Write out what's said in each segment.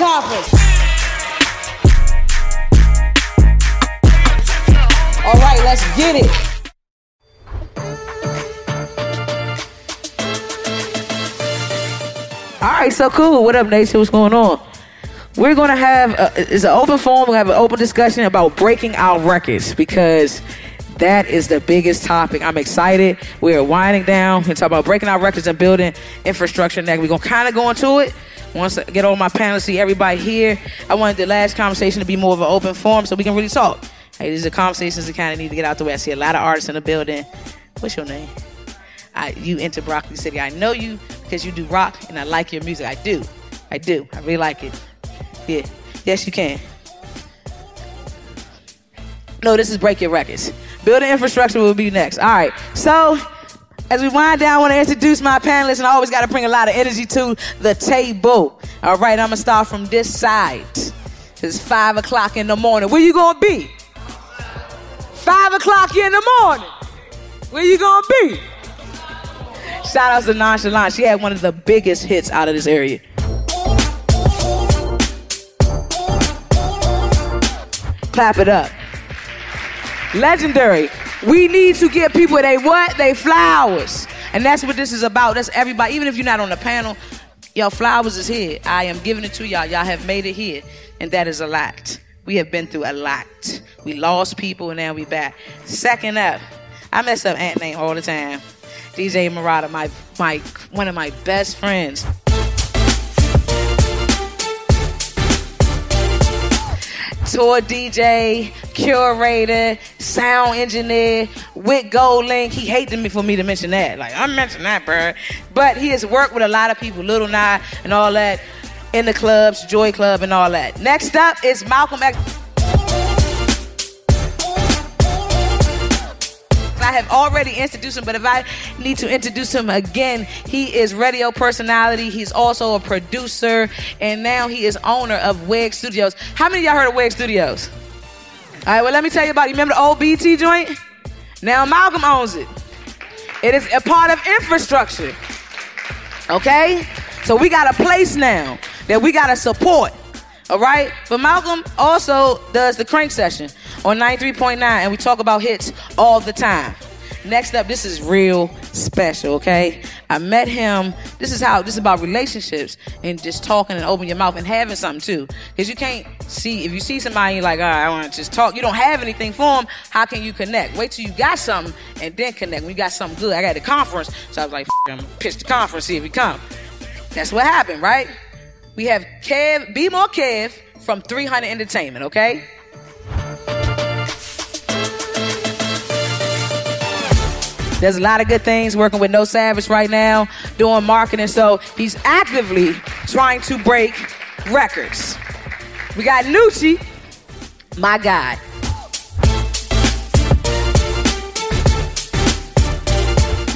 conference. All right, let's get it. All right, so cool. What up, Nation? What's going on? We're gonna have a, it's an open forum. Gonna have an open discussion about breaking our records because that is the biggest topic. I'm excited. We're winding down and talk about breaking our records and building infrastructure. Next, we're gonna kind of go into it. Once I get all my panelists, see everybody here. I wanted the last conversation to be more of an open forum so we can really talk. Hey, these are conversations that kind of need to get out the way. I see a lot of artists in the building. What's your name? I, you enter Broccoli City. I know you because you do rock and I like your music. I do. I do. I really like it. Yeah. Yes, you can. No, this is Break Your Records. Building infrastructure will be next. All right. So, as we wind down, I want to introduce my panelists, and I always got to bring a lot of energy to the table. All right, I'm going to start from this side. It's 5 o'clock in the morning. Where you going to be? 5 o'clock in the morning. Where you going to be? Shout out to Nonchalant. She had one of the biggest hits out of this area. Clap it up. Legendary. We need to give people they what? They flowers. And that's what this is about. That's everybody. Even if you're not on the panel, your flowers is here. I am giving it to y'all. Y'all have made it here. And that is a lot. We have been through a lot. We lost people and now we back. Second up, I mess up Ant name all the time. DJ Murata, my my one of my best friends. Tour DJ, curator, sound engineer, with Gold Link. He hated me for me to mention that. Like, I'm mentioning that, bro. But he has worked with a lot of people, Little Nye and all that, in the clubs, Joy Club and all that. Next up is Malcolm X. I have already introduced him, but if I need to introduce him again, he is radio personality. He's also a producer, and now he is owner of Weg Studios. How many y'all heard of Weg Studios? All right, well, let me tell you about it. Remember the old BT joint? Now Malcolm owns it. It is a part of infrastructure. Okay? So we got a place now that we got to support. All right? But Malcolm also does the crank session on 93.9, and we talk about hits all the time. Next up, this is real special, okay? I met him. This is how this is about relationships and just talking and opening your mouth and having something too. Because you can't see if you see somebody like, all right, I want to just talk. You don't have anything for them. How can you connect? Wait till you got something and then connect. When you got something good, I got the conference, so I was like, I'm pitch the conference, see if he come. That's what happened, right? We have Kev, Be More Kev from 300 Entertainment, okay? There's a lot of good things working with No Savage right now, doing marketing. So he's actively trying to break records. We got Nucci, my guy.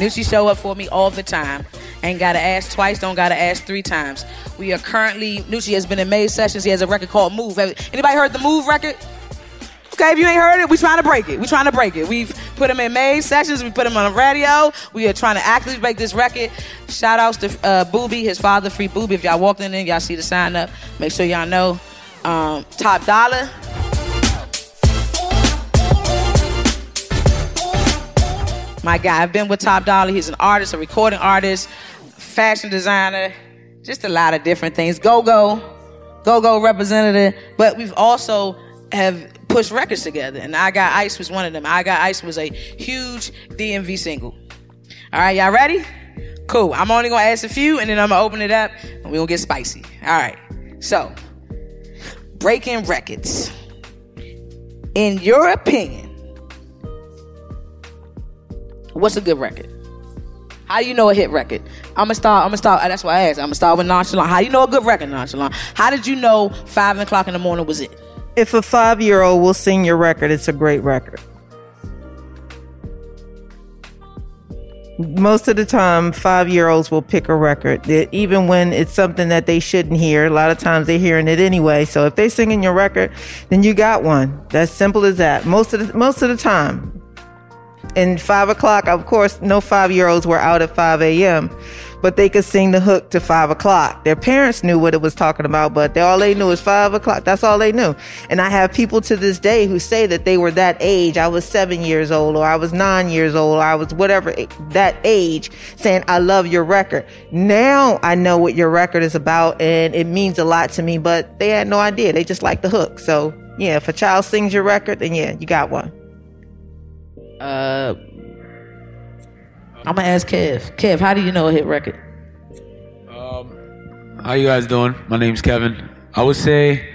Nucci show up for me all the time. Ain't gotta ask twice, don't gotta ask three times. We are currently, Nucci has been in May sessions. He has a record called Move. Anybody heard the Move record? Okay, if you ain't heard it, we trying to break it. We trying to break it. We've put him in May sessions. We put him on the radio. We are trying to actively break this record. Shout outs to uh, Booby, his father, Free Booby. If y'all walked in y'all see the sign up. Make sure y'all know. Um, top Dollar. My guy, I've been with Top Dollar. He's an artist, a recording artist, fashion designer, just a lot of different things. Go Go, Go Go representative. But we've also have push records together. And I Got Ice was one of them. I Got Ice was a huge DMV single. All right, y'all ready? Cool. I'm only gonna ask a few and then I'm gonna open it up and we're gonna get spicy. All right. So, breaking records. In your opinion, what's a good record? How do you know a hit record? I'm gonna start. I'm gonna start. That's why I asked. I'm gonna start with nonchalant. How do you know a good record, nonchalant? How did you know five o'clock in the morning was it? If a five year old will sing your record, it's a great record. Most of the time, five year olds will pick a record, even when it's something that they shouldn't hear. A lot of times they're hearing it anyway. So if they're singing your record, then you got one. That's simple as that. Most of the, most of the time. And five o'clock, of course, no five year olds were out at 5 a.m., but they could sing the hook to five o'clock. Their parents knew what it was talking about, but they, all they knew was five o'clock. That's all they knew. And I have people to this day who say that they were that age. I was seven years old, or I was nine years old, or I was whatever that age, saying, I love your record. Now I know what your record is about, and it means a lot to me, but they had no idea. They just liked the hook. So, yeah, if a child sings your record, then yeah, you got one. Uh, I'm gonna ask Kev. Kev, how do you know a hit record? Um, how you guys doing? My name's Kevin. I would say,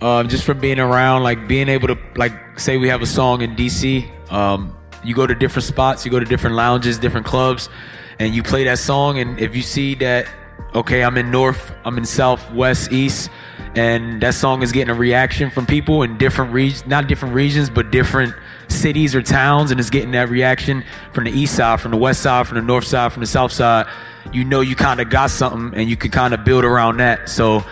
um, just from being around, like being able to, like, say we have a song in DC. Um, you go to different spots, you go to different lounges, different clubs, and you play that song. And if you see that, okay, I'm in North, I'm in South, West, East, and that song is getting a reaction from people in different regions, not different regions, but different cities or towns, and it's getting that reaction from the east side, from the west side, from the north side, from the south side, you know you kind of got something, and you can kind of build around that. So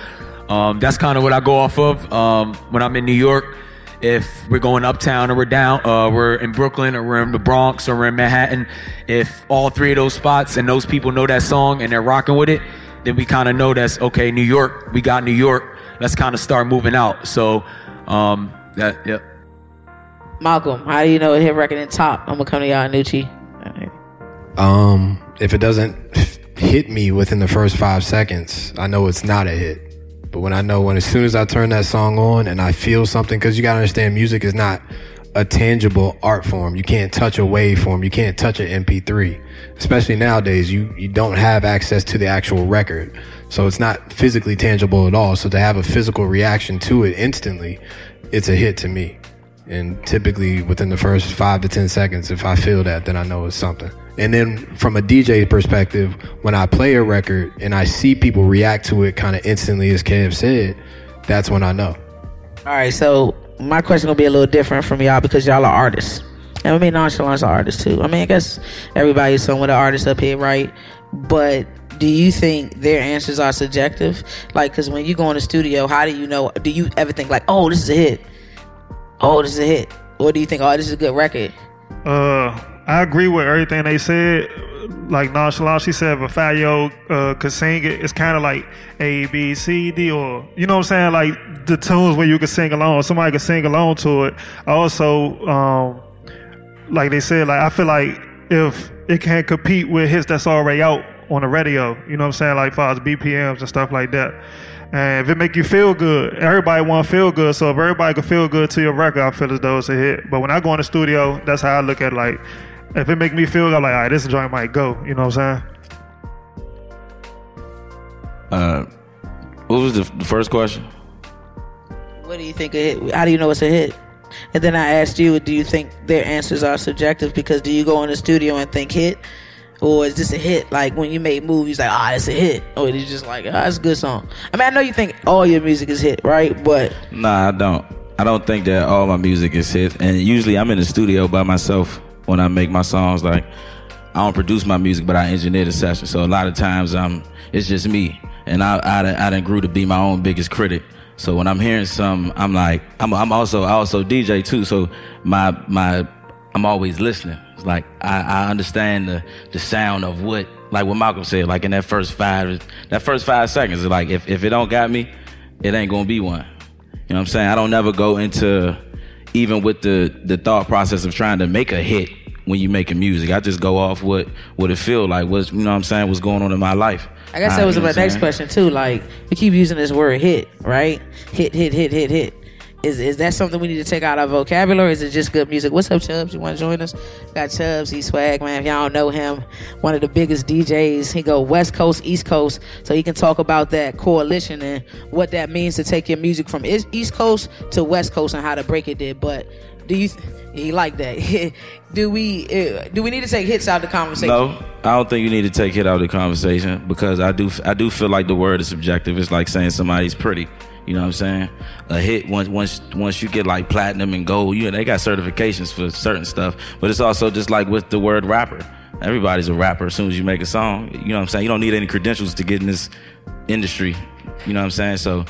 um, that's kind of what I go off of um, when I'm in New York. If we're going uptown or we're down, uh, we're in Brooklyn or we're in the Bronx or we're in Manhattan. If all three of those spots and those people know that song and they're rocking with it, then we kind of know that's okay. New York, we got New York. Let's kind of start moving out. So um, that, yep. Malcolm, how do you know hit record in top? I'm gonna come to y'all, Nucci. Um, if it doesn't hit me within the first five seconds, I know it's not a hit. But when I know when as soon as I turn that song on and I feel something, because you gotta understand, music is not a tangible art form. You can't touch a waveform. You can't touch an MP3. Especially nowadays, you you don't have access to the actual record, so it's not physically tangible at all. So to have a physical reaction to it instantly, it's a hit to me. And typically within the first five to 10 seconds, if I feel that, then I know it's something. And then from a DJ perspective, when I play a record and I see people react to it kind of instantly, as Kev said, that's when I know. All right, so my question will be a little different from y'all because y'all are artists. And I mean, Nonchalant's are artists too. I mean, I guess everybody's somewhat an artist up here, right? But do you think their answers are subjective? Like, because when you go in the studio, how do you know? Do you ever think like, oh, this is a hit? Oh, this is a hit? Or do you think, oh, this is a good record? Uh, I agree with everything they said. Like nonchalant, she said, five year uh, could sing it, it's kind of like A, B, C, D, or you know what I'm saying? Like the tunes where you can sing along, somebody can sing along to it. Also, um, like they said, like I feel like if it can't compete with hits that's already out on the radio, you know what I'm saying? Like far as BPMs and stuff like that. And if it make you feel good, everybody want to feel good. So if everybody can feel good to your record, I feel as though it's a hit. But when I go in the studio, that's how I look at. Like, if it make me feel good, I'm like, all right, this joint might go. You know what I'm saying? Uh, what was the, the first question? What do you think a hit? How do you know it's a hit? And then I asked you, do you think their answers are subjective? Because do you go in the studio and think hit? Or is this a hit? Like when you make movies, like, ah, oh, it's a hit. Or it's just like, ah, oh, it's a good song. I mean, I know you think all your music is hit, right? But Nah, I don't. I don't think that all my music is hit. And usually I'm in the studio by myself when I make my songs. Like I don't produce my music, but I engineer the session. So a lot of times I'm it's just me. And I I, I done grew to be my own biggest critic. So when I'm hearing some, I'm like, I'm, I'm also I also DJ too. So my my I'm always listening. Like I, I understand the the sound of what like what Malcolm said, like in that first five that first five seconds. It's like if, if it don't got me, it ain't gonna be one. You know what I'm saying? I don't never go into even with the the thought process of trying to make a hit when you making music. I just go off what what it feel like, what's you know what I'm saying, what's going on in my life. I guess that uh, was my next question too. Like we keep using this word hit, right? Hit, hit, hit, hit, hit. Is is that something we need to take out our vocabulary? is it just good music? What's up, Chubbs? You want to join us? Got Chubbs. He's swag man. If y'all don't know him, one of the biggest DJs. He go West Coast, East Coast, so he can talk about that coalition and what that means to take your music from East Coast to West Coast and how to break it there. But do you? He like that. do we? Uh, do we need to take hits out of the conversation? No, I don't think you need to take hit out of the conversation because I do. I do feel like the word is subjective. It's like saying somebody's pretty. You know what I'm saying? A hit once once once you get like platinum and gold, you know, they got certifications for certain stuff. But it's also just like with the word rapper. Everybody's a rapper as soon as you make a song. You know what I'm saying? You don't need any credentials to get in this industry. You know what I'm saying? So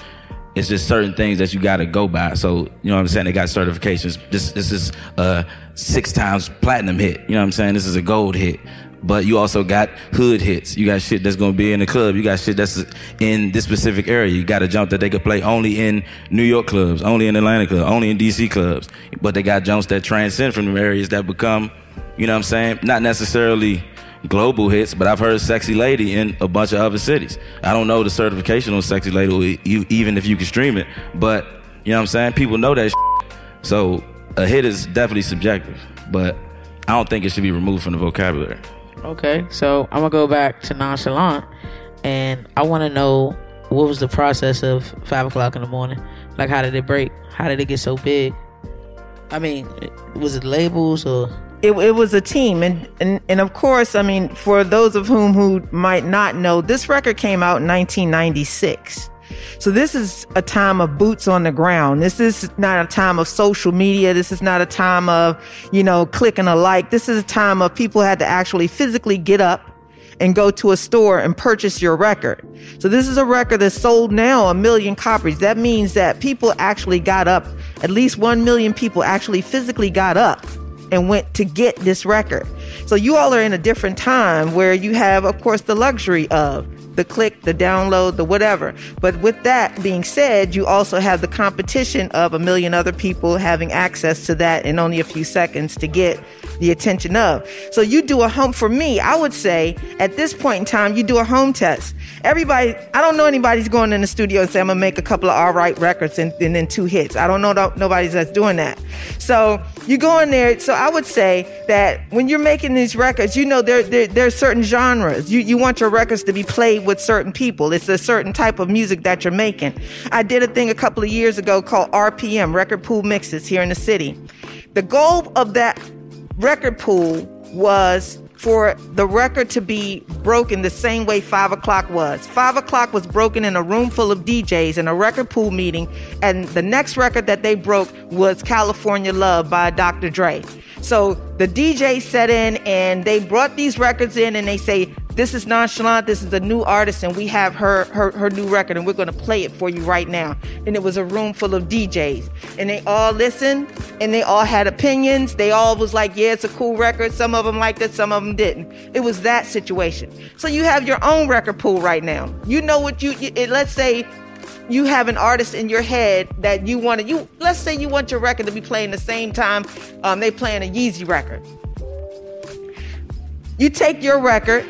it's just certain things that you got to go by. So you know what I'm saying? They got certifications. This this is a six times platinum hit. You know what I'm saying? This is a gold hit. But you also got hood hits. You got shit that's gonna be in the club. You got shit that's in this specific area. You got a jump that they could play only in New York clubs, only in Atlanta clubs, only in DC clubs. But they got jumps that transcend from the areas that become, you know what I'm saying? Not necessarily global hits, but I've heard "Sexy Lady" in a bunch of other cities. I don't know the certification on "Sexy Lady," even if you can stream it. But you know what I'm saying? People know that. Shit. So a hit is definitely subjective, but I don't think it should be removed from the vocabulary. Okay, so I'm gonna go back to nonchalant, and I want to know what was the process of five o'clock in the morning. Like, how did it break? How did it get so big? I mean, was it labels or? It, it was a team, and, and and of course, I mean, for those of whom who might not know, this record came out in 1996. So this is a time of boots on the ground. This is not a time of social media. This is not a time of, you know, clicking a like. This is a time of people had to actually physically get up and go to a store and purchase your record. So this is a record that's sold now a million copies. That means that people actually got up, at least 1 million people actually physically got up and went to get this record. So you all are in a different time where you have, of course, the luxury of the click, the download, the whatever. But with that being said, you also have the competition of a million other people having access to that in only a few seconds to get the attention of. So you do a home, for me, I would say at this point in time, you do a home test. Everybody, I don't know anybody's going in the studio and say, I'm gonna make a couple of all right records and, and then two hits. I don't know that nobody's that's doing that. So you go in there. So I would say that when you're making these records, you know, there, there, there are certain genres. You, you want your records to be played with certain people. It's a certain type of music that you're making. I did a thing a couple of years ago called RPM, Record Pool Mixes here in the city. The goal of that record pool was for the record to be broken the same way five o'clock was. Five o'clock was broken in a room full of DJs in a record pool meeting, and the next record that they broke was California Love by Dr. Dre. So the DJ set in and they brought these records in and they say, this is nonchalant. This is a new artist, and we have her her, her new record, and we're going to play it for you right now. And it was a room full of DJs, and they all listened, and they all had opinions. They all was like, "Yeah, it's a cool record." Some of them liked it, some of them didn't. It was that situation. So you have your own record pool right now. You know what you. you let's say you have an artist in your head that you want to you let's say you want your record to be playing the same time um, they playing a Yeezy record. You take your record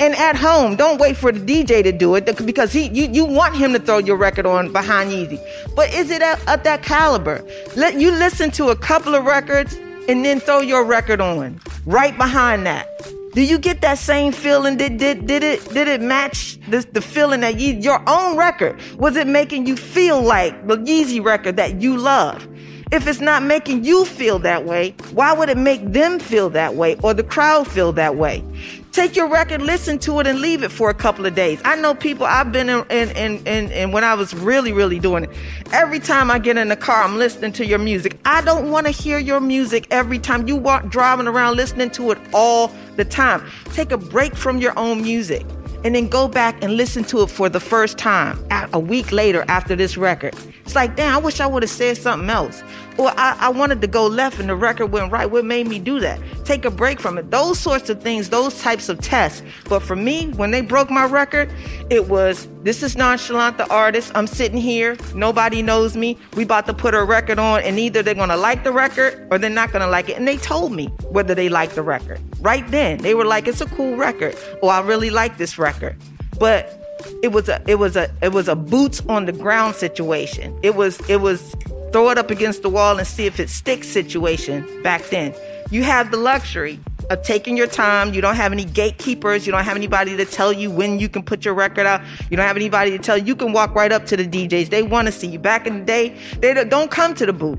and at home, don't wait for the DJ to do it because he you, you want him to throw your record on behind Yeezy. But is it at, at that caliber? Let you listen to a couple of records and then throw your record on right behind that. Do you get that same feeling? Did did did it did it match this the feeling that you your own record? Was it making you feel like the Yeezy record that you love? If it's not making you feel that way, why would it make them feel that way or the crowd feel that way? Take your record, listen to it, and leave it for a couple of days. I know people, I've been in, in, in, in, in when I was really, really doing it. Every time I get in the car, I'm listening to your music. I don't want to hear your music every time. You walk driving around listening to it all the time. Take a break from your own music and then go back and listen to it for the first time a week later after this record. It's like, damn, I wish I would have said something else. Or I, I, wanted to go left and the record went right. What made me do that? Take a break from it. Those sorts of things, those types of tests. But for me, when they broke my record, it was this is nonchalant, the artist. I'm sitting here. Nobody knows me. We about to put a record on, and either they're gonna like the record or they're not gonna like it. And they told me whether they like the record. Right then, they were like, it's a cool record. Or I really like this record. But it was a it was a it was a boots on the ground situation. It was it was throw it up against the wall and see if it sticks situation back then. You have the luxury of taking your time. You don't have any gatekeepers. You don't have anybody to tell you when you can put your record out. You don't have anybody to tell you. You can walk right up to the DJs. They want to see you. Back in the day, they don't come to the booth.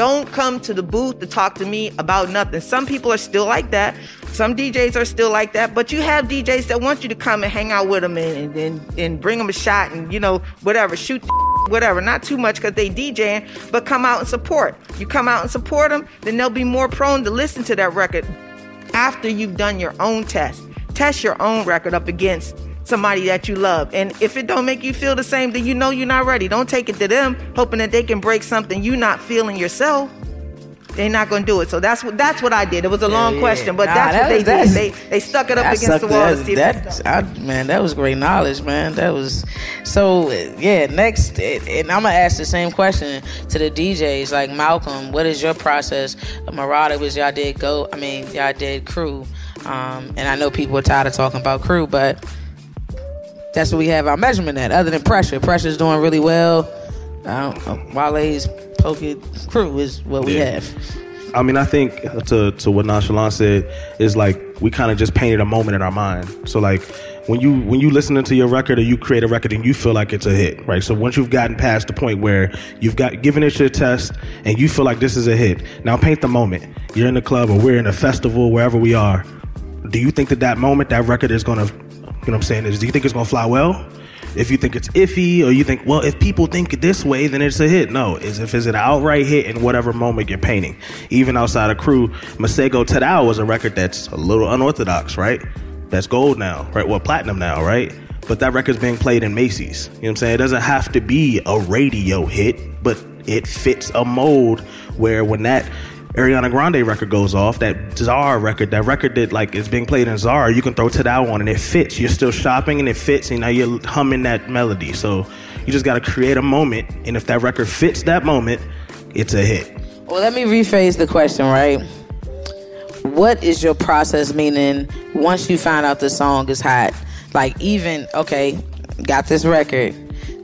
Don't come to the booth to talk to me about nothing. Some people are still like that. Some DJs are still like that, but you have DJs that want you to come and hang out with them and, and, and bring them a shot and, you know, whatever, shoot whatever. Not too much because they DJing, but come out and support. You come out and support them, then they'll be more prone to listen to that record after you've done your own test. Test your own record up against somebody that you love. And if it don't make you feel the same, then you know you're not ready. Don't take it to them hoping that they can break something you not feeling yourself. They're not gonna do it. So that's what that's what I did. It was a long yeah. question, but Nah, that's that what they was- that's- did. They they stuck it up I against the wall that- that- I- man, that was great knowledge, man. That was so. Yeah, next, and I'm gonna ask the same question to the DJs. Like Malcolm, what is your process? Marada was y'all did go. I mean, y'all did crew, um, and I know people are tired of talking about crew, but that's what we have our measurement at. Other than pressure, pressure's doing really well. Uh, Wale's Pocket crew is what we Yeah. have. I mean, I think to to what Nonchalant said is like we kind of just painted a moment in our mind. So like when you when you listening to your record or you create a record and you feel like it's a hit, right? So once you've gotten past the point where you've got given it your test and you feel like this is a hit, now paint the moment. You're in the club or we're in a festival wherever we are. Do you think that that moment that record is gonna, you know what I'm saying? Is do you think it's gonna fly well? If you think it's iffy, or you think, well, if people think it this way, then it's a hit. No, is if it's an outright hit in whatever moment you're painting. Even outside of crew, Masego Tadow was a record that's a little unorthodox, right? That's gold now, right? Well, platinum now, right? But that record's being played in Macy's. You know what I'm saying? It doesn't have to be a radio hit, but it fits a mold where when that Ariana Grande record goes off, that Zara record, that record that like is being played in Zara, you can throw to that one and it fits. You're still shopping and it fits, and now you're humming that melody. So you just got to create a moment, and if that record fits that moment, it's a hit. Well, let me rephrase the question, right? What is your process meaning once you find out the song is hot? Like, even, okay, got this record.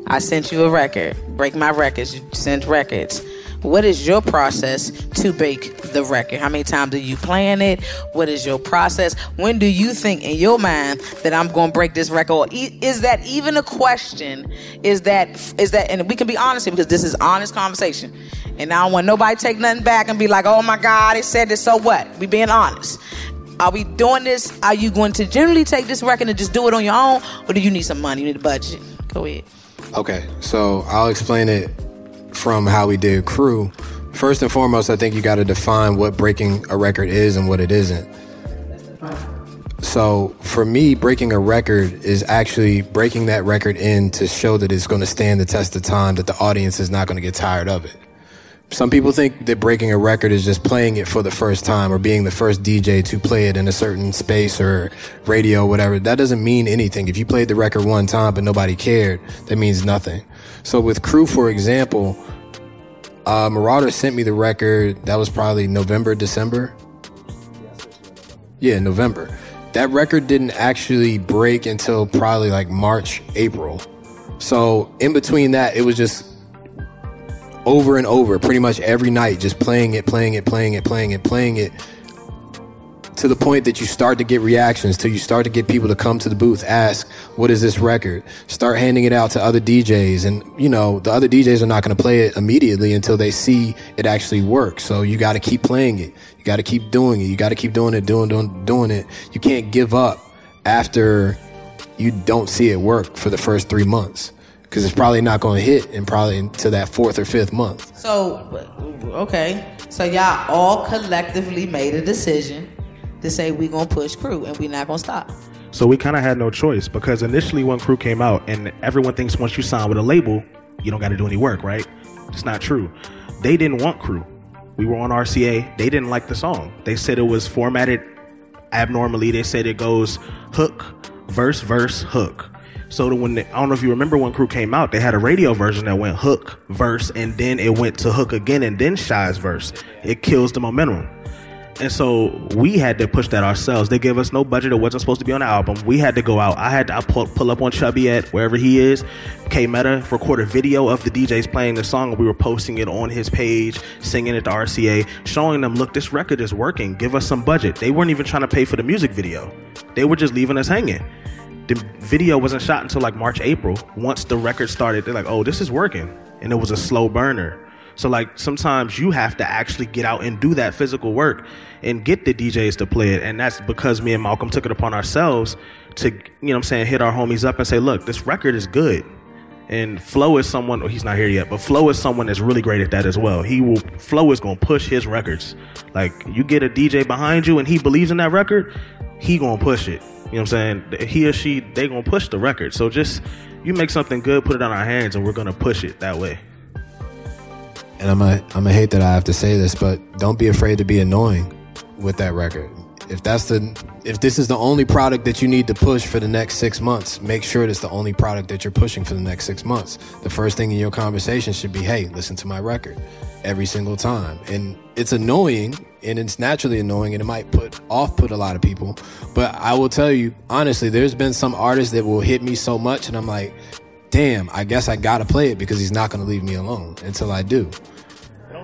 I sent you a record. Break my records. You sent records. What is your process to bake the record? How many times are you playing it? What is your process? When do you think in your mind that I'm going to break this record? Is that even a question? Is that is that? And we can be honest here because this is honest conversation. And I don't want nobody take nothing back and be like, "Oh my God, it said this." So what? We being honest. Are we doing this? Are you going to generally take this record and just do it on your own, or do you need some money? You need a budget. Go ahead. Okay, so I'll explain it from how we did crew. First and foremost, I think you got to define what breaking a record is and what it isn't. So for me, breaking a record is actually breaking that record in to show that it's going to stand the test of time, that the audience is not going to get tired of it. Some people think that breaking a record is just playing it for the first time or being the first DJ to play it in a certain space or radio, whatever. That doesn't mean anything. If you played the record one time but nobody cared, that means nothing. So with Crew, for example, uh, Marauder sent me the record. That was probably November, December. Yeah, November. That record didn't actually break until probably like March, April. So in between that, it was just over and over, pretty much every night, just playing it, playing it, playing it, playing it, playing it, to the point that you start to get reactions, till you start to get people to come to the booth, ask, "What is this record?" Start handing it out to other DJs, and you know the other DJs are not going to play it immediately until they see it actually works. So you got to keep playing it. You got to keep doing it. You got to keep doing it, doing, doing, doing it. You can't give up after you don't see it work for the first three months because it's probably not going to hit and probably until that fourth or fifth month. So, okay. So y'all all collectively made a decision to say we're gonna push crew and we're not gonna stop. So we kind of had no choice because initially when Crew came out, and everyone thinks once you sign with a label, you don't got to do any work, right? It's not true. They didn't want Crew. We were on RCA. They didn't like the song. They said it was formatted abnormally. They said it goes hook, verse, verse, hook. So when I don't know if you remember when Crew came out, they had a radio version that went hook, verse, and then it went to hook again, and then Shy's verse. It kills the momentum. And so we had to push that ourselves. They gave us no budget. It wasn't supposed to be on the album. We had to go out. I had to I pull, pull up on Chubby at wherever he is. K Meta record a video of the DJs playing the song. We were posting it on his page, singing it to RCA, showing them, look, this record is working. Give us some budget. They weren't even trying to pay for the music video. They were just leaving us hanging. The video wasn't shot until like March, April. Once the record started, they're like, oh, this is working. And it was a slow burner. So like sometimes you have to actually get out and do that physical work and get the DJs to play it. And that's because me and Malcolm took it upon ourselves to, you know what I'm saying, hit our homies up and say, look, this record is good. And Flo is someone, well, he's not here yet, but Flo is someone that's really great at that as well. He will, Flo is going to push his records. Like you get a DJ behind you and he believes in that record, he gonna push it. You know what I'm saying? He or she, they gonna push the record. So just you make something good, put it on our hands, and we're gonna push it that way. and I'm a, I'm a hate that I have to say this, but don't be afraid to be annoying with that record. If that's the if this is the only product that you need to push for the next six months, make sure it's the only product that you're pushing for the next six months. The first thing in your conversation should be, "Hey, listen to my record." Every single time, and it's annoying, and it's naturally annoying, and it might put off put a lot of people. But I will tell you honestly, there's been some artists that will hit me so much, and I'm like, damn, I guess I gotta play it because he's not gonna leave me alone until I do.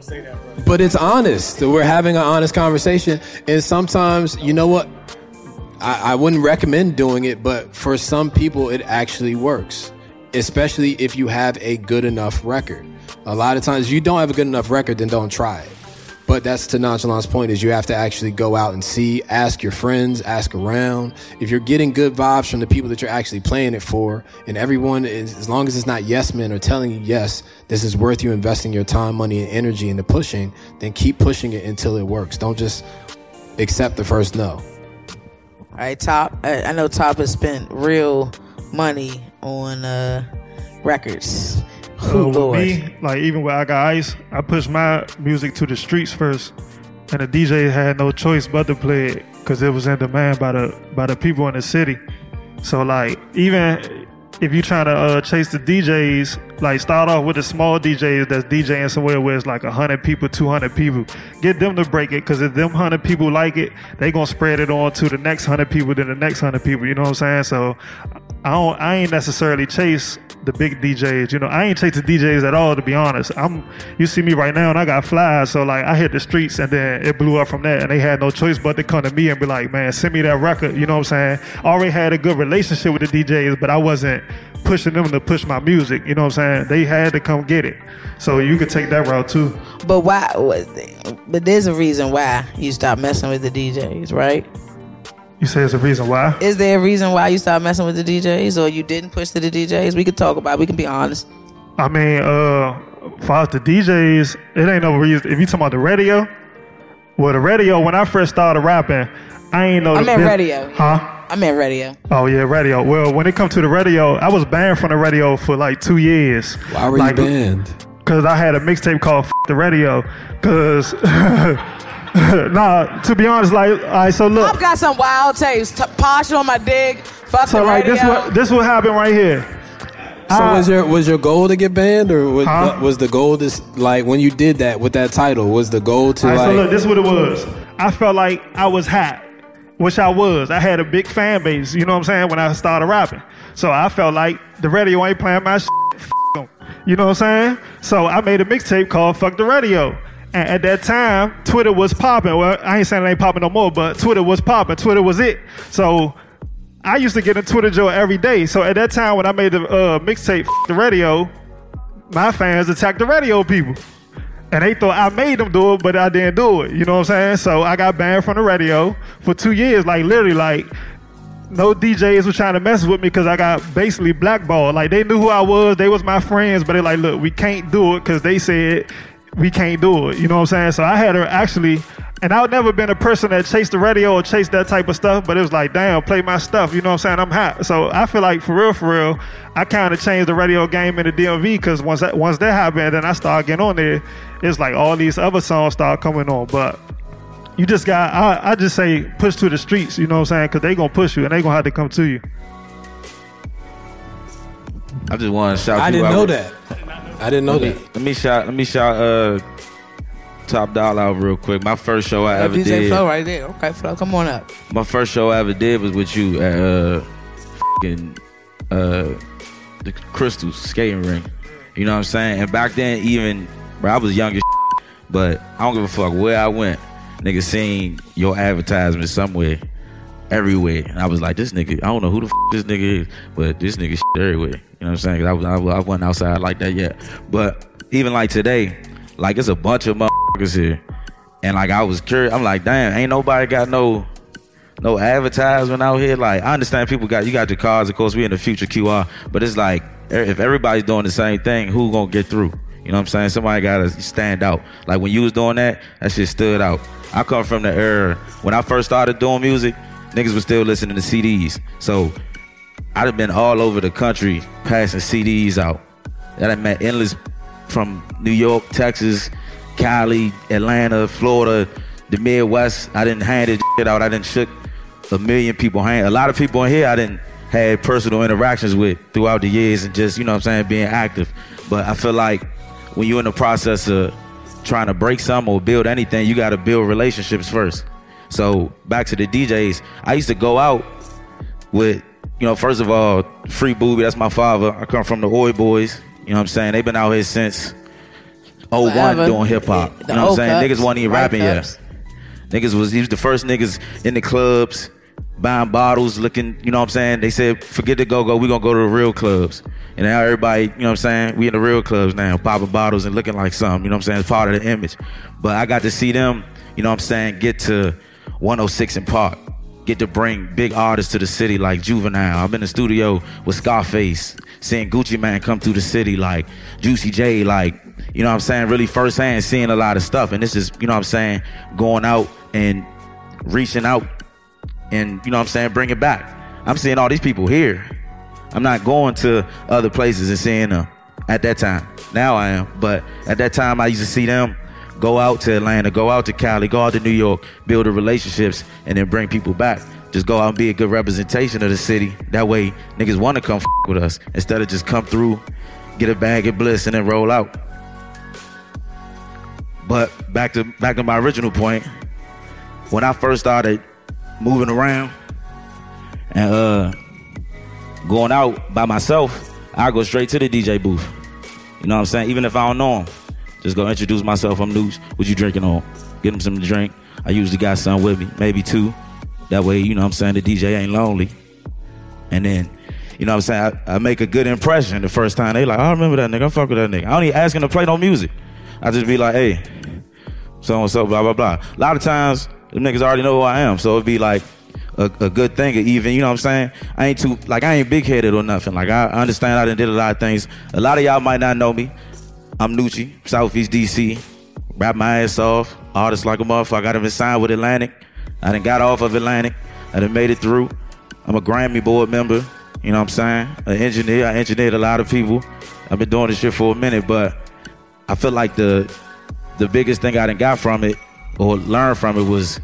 Don't say that, bro. But it's honest. We're having an honest conversation. And sometimes, you know what? I, I wouldn't recommend doing it, but for some people, it actually works, especially if you have a good enough record. A lot of times, if you don't have a good enough record, then don't try it. But that's to Nonchalant's point is you have to actually go out and see, ask your friends, ask around. If you're getting good vibes from the people that you're actually playing it for, and everyone is, as long as it's not yes men or telling you yes, this is worth you investing your time, money, and energy into pushing, then keep pushing it until it works. Don't just accept the first no. All right, Top. I, know Top has spent real money on uh, records. Uh, with Lord. me, like even with I Got Ice, I pushed my music to the streets first, and the DJ had no choice but to play it because it was in demand by the by the people in the city. So like even if you're trying to uh, chase the DJs, like start off with the small DJs that's DJing somewhere where it's like hundred people, two hundred people, get them to break it because if them hundred people like it, they gonna spread it on to the next hundred people, then the next hundred people. You know what I'm saying? So I don't, I ain't necessarily chase the big DJs. You know, I ain't chase the DJs at all. To be honest, I'm. You see me right now, and I got flies. So like, I hit the streets, and then it blew up from that, and they had no choice but to come to me and be like, "Man, send me that record." You know what I'm saying? I already had a good relationship with the DJs, but I wasn't pushing them to push my music. You know what I'm saying? They had to come get it. So you could take that route too. But why? But there's a reason why you stopped messing with the DJs, right? You say it's a reason why? Is there a reason why you stopped messing with the DJs, or you didn't push to the DJs? We could talk about. it. We can be honest. I mean, uh, for us, the DJs, it ain't no reason. If you talking about the radio, well, the radio, when I first started rapping, I ain't know. I the meant bus- radio. Huh? I meant radio. Oh yeah, radio. Well, when it comes to the radio, I was banned from the radio for like two years. Why were like, you banned? Cause I had a mixtape called F- the Radio. Cause nah, to be honest, like, all right, so look. I've got some wild tapes. T- Posh on my dig. Fuck So the like radio. this what this what happened right here. So I- was your was your goal to get banned, or was, Huh? was the goal to s- like when you did that with that title? Was the goal to All right, like? so look, this is what it was. I felt like I was hot, which I was. I had a big fan base, you know what I'm saying, when I started rapping. So I felt like the radio ain't playing my shit. You know what I'm saying? So I made a mixtape called Fuck the Radio. And at that time, Twitter was popping. Well, I ain't saying it ain't popping no more, but Twitter was popping. Twitter was it. So I used to get in Twitter Joe every day. So at that time, when I made the uh, mixtape the Radio, my fans attacked the radio people. And they thought I made them do it, but I didn't do it. You know what I'm saying? So I got banned from the radio for two years. Like literally, like no DJs were trying to mess with me because I got basically blackballed. Like they knew who I was, they was my friends, but they like, look, we can't do it because they said we can't do it. You know what I'm saying? So I had to actually, and I've never been a person that chased the radio or chased that type of stuff, but it was like, damn, play my stuff. You know what I'm saying? I'm hot. So I feel like for real, for real, I kind of changed the radio game in the DMV because once that once that happened, then I started getting on there. It's like all these other songs start coming on, but you just got I, I just say push to the streets you know what i'm saying because they gonna push you and they gonna have to come to you I just want to shout I you didn't out. know that. I didn't know Let me, that. let me shout. Let me shout. Uh, Top Dollar out real quick. My first show I ever DJ did. Flow right there. Okay, Flow, come on up. My first show I ever did was with you at uh, fing, uh, the Crystals skating ring. You know what I'm saying? And back then, even bro, I was young as but I don't give a fuck where I went. Nigga seen your advertisement somewhere, everywhere, and I was like, this nigga, I don't know who the f- this nigga is, but this nigga everywhere. You know what I'm saying? I I, I wasn't outside like that yet. But even like today, like it's a bunch of motherfuckers here, and like I was curious. I'm like, damn, ain't nobody got no no advertisement out here. Like I understand people got you got your cars, of course we in the future QR, but it's like if everybody's doing the same thing, who gonna get through? You know what I'm saying? Somebody gotta stand out. Like when you was doing that, that shit stood out. I come from the era when I first started doing music, niggas was still listening to CDs. So I'd have been all over the country passing CDs out. That I met endless from New York, Texas, Cali, Atlanta, Florida, the Midwest. I didn't hand it shit out. I didn't shook a million people hand. A lot of people in here I didn't had personal interactions with throughout the years and just, you know what I'm saying, being active. But I feel like when you're in the process of trying to break something or build anything, you gotta build relationships first. So back to the DJs, I used to go out with, you know, first of all, Free Booby, that's my father. I come from the Oi Boys. You know what I'm saying? They've been out here since 01 Forever. doing hip hop. You know what I'm saying? cups, Niggas wasn't even rapping cups. yet. Niggas was he was the first niggas in the clubs buying bottles, looking, you know what I'm saying? They said, forget the go-go, we gonna go to the real clubs. And now everybody, you know what I'm saying? We in the real clubs now, popping bottles and looking like something, you know what I'm saying? It's part of the image. But I got to see them, you know what I'm saying, get to 106 & Park. Get to bring big artists to the city like Juvenile. I'm in the studio with Scarface, seeing Gucci Mane come through the city like Juicy J, like, you know what I'm saying, really firsthand seeing a lot of stuff. And this is, you know what I'm saying, going out and reaching out and, you know what I'm saying, bring it back. I'm seeing all these people here. I'm not going to other places and seeing them at that time. Now I am. But at that time, I used to see them go out to Atlanta, go out to Cali, go out to New York, build the relationships, and then bring people back. Just go out and be a good representation of the city. That way, niggas want to come f- with us instead of just come through, get a bag of bliss, and then roll out. But back to back to my original point, when I first started moving around and uh going out by myself, I go straight to the DJ booth. You know what I'm saying? Even if I don't know him, just go introduce myself. I'm Nooch. What you drinking on? Get him some drink. I usually got some with me, maybe two. That way, you know what I'm saying, the DJ ain't lonely. And then, you know what I'm saying, I, I make a good impression the first time. They like, oh, I remember that nigga. I fuck with that nigga. I don't even ask him to play no music. I just be like, hey, so and so, blah, blah, blah. A lot of times, the niggas already know who I am. So it'd be like a, a good thing, even, you know what I'm saying? I ain't too, like, I ain't big headed or nothing. Like, I understand I done did a lot of things. A lot of y'all might not know me. I'm Nucci, Southeast DC. Rap my ass off. Artist like a motherfucker. I got even signed with Atlantic. I done got off of Atlantic. I done made it through. I'm a Grammy board member. You know what I'm saying? An engineer. I engineered a lot of people. I've been doing this shit for a minute, but I feel like the the biggest thing I done got from it or learned from it was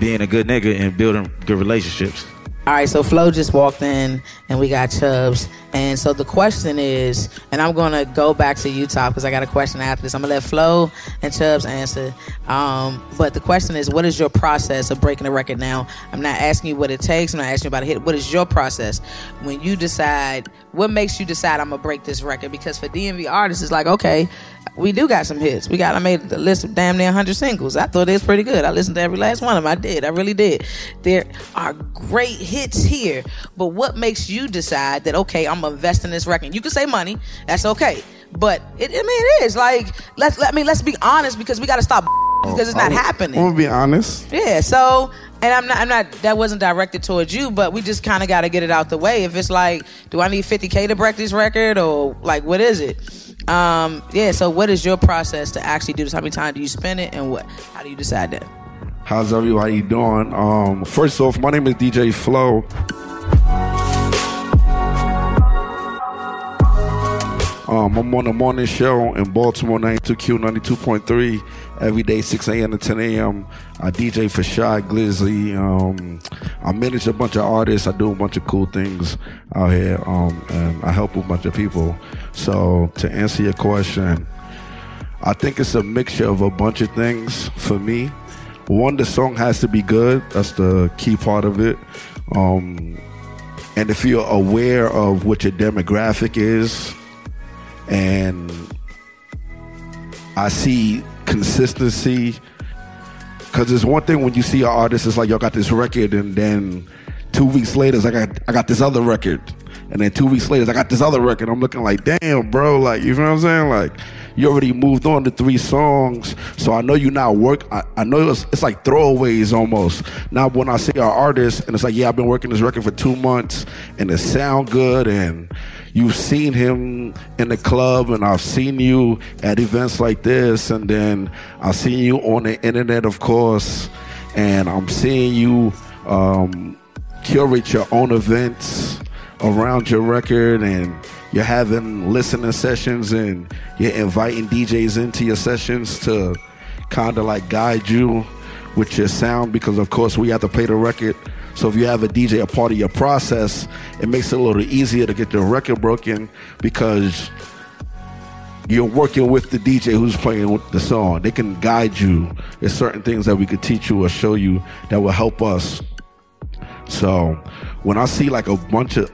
being a good nigga and building good relationships. All right, so Flo just walked in, and we got Chubbs, and so the question is, and I'm gonna go back to Utah because I got a question after this. I'm gonna let Flo and Chubbs answer, um, but the question is, what is your process of breaking a record? Now, I'm not asking you what it takes. I'm not asking you about a hit. What is your process when you decide? What makes you decide I'm gonna break this record? Because for DMV artists, it's like, okay, we do got some hits. We got I made a list of damn near 100 singles. I thought it was pretty good. I listened to every last one of them. I did. I really did. There are great hits here, but what makes you decide that okay, I'm gonna invest in this record? You can say money. That's okay. But it, I mean, it is like let's. Let, I mean, let's be honest because we got to stop because it's not I'm- happening. I'm gonna be honest. Yeah, so and I'm not I'm not that wasn't directed towards you, but we just kind of got to get it out the way. If it's like, do I need 50k to break this record or like what is it? Um, yeah, so what is your process to actually do this? How many times do you spend it and what? How do you decide that? How's everybody doing? Um, first off, my name is DJ Flow. Um, I'm on the morning show in Baltimore 92Q 92.3 every day 6 a.m. to 10 a.m. I DJ for Shy Glizzy. Um, I manage a bunch of artists. I do a bunch of cool things out here, um, and I help a bunch of people. So to answer your question, I think it's a mixture of a bunch of things for me. One, the song has to be good. That's the key part of it. Um, and if you're aware of what your demographic is, and I see consistency, because it's one thing when you see an artist, it's like y'all got this record, and then two weeks later, I, I got this other record, and then two weeks later, I got this other record. I'm looking like, damn, bro, like you know what I'm saying? Like you already moved on to three songs, so I know you not work. I, I know it's, it's like throwaways almost. Now when I see an artist, and it's like, yeah, I've been working this record for two months, and it sound good, and you've seen him in the club and I've seen you at events like this and then I've seen you on the internet of course and I'm seeing you um, curate your own events around your record and you're having listening sessions and you're inviting DJs into your sessions to kind of like guide you with your sound because of course we have to play the record so if you have a DJ a part of your process it makes it a little easier to get the record broken because you're working with the DJ who's playing with the song. They can guide you. There's certain things that we could teach you or show you that will help us. So when I see like a bunch of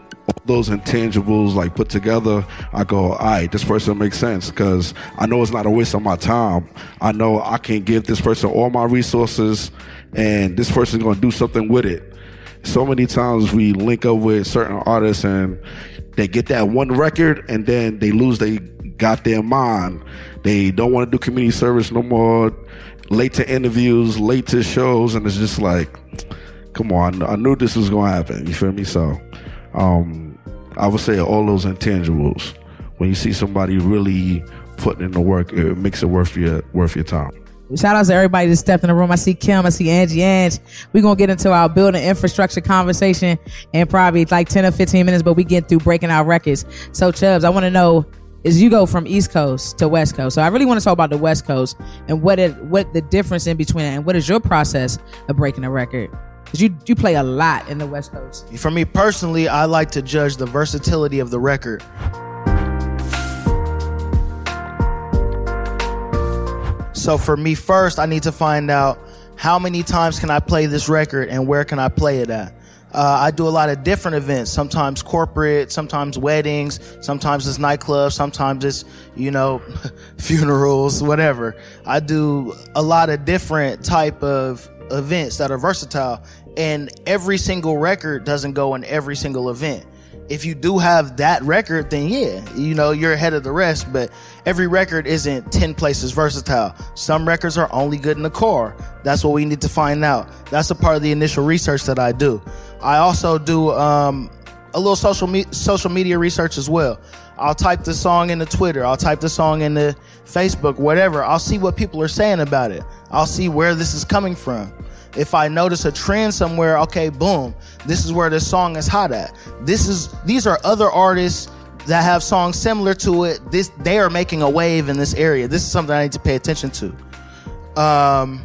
those intangibles like put together, I go, all right, this person makes sense because I know it's not a waste of my time. I know I can give this person all my resources and this person's going to do something with it. So many times we link up with certain artists and they get that one record and then they lose they got their mind. They don't want to do community service no more. Late to interviews, late to shows, and it's just like, come on, I knew this was gonna happen. You feel me? So, um, I would say all those intangibles. When you see somebody really putting in the work, it makes it worth your worth your time. Shout out to everybody that stepped in the room. I see Kim, I see Angie Ange. We're gonna get into our building infrastructure conversation in probably like 10 or 15 minutes, but we get through breaking our records. So Chubbs, I wanna know is you go from East Coast to West Coast. So I really want to talk about the West Coast and what it what the difference in between and what is your process of breaking a record? Because you you play a lot in the West Coast. For me personally, I like to judge the versatility of the record. So for me first, I need to find out how many times can I play this record and where can I play it at. Uh, I do a lot of different events, sometimes corporate, sometimes weddings, sometimes it's nightclubs, sometimes it's, you know, funerals, whatever. I do a lot of different type of events that are versatile and every single record doesn't go in every single event if you do have that record, then yeah, you know, you're ahead of the rest. But every record isn't 10 places versatile. Some records are only good in the car. That's what we need to find out. That's a part of the initial research that I do. I also do um, a little social me- social media research as well. I'll type the song into Twitter. I'll type the song into Facebook, whatever. I'll see what people are saying about it. I'll see where this is coming from. If I notice a trend somewhere, okay, boom, this is where this song is hot at. This is these are other artists that have songs similar to it. This they are making a wave in this area. This is something I need to pay attention to. Um,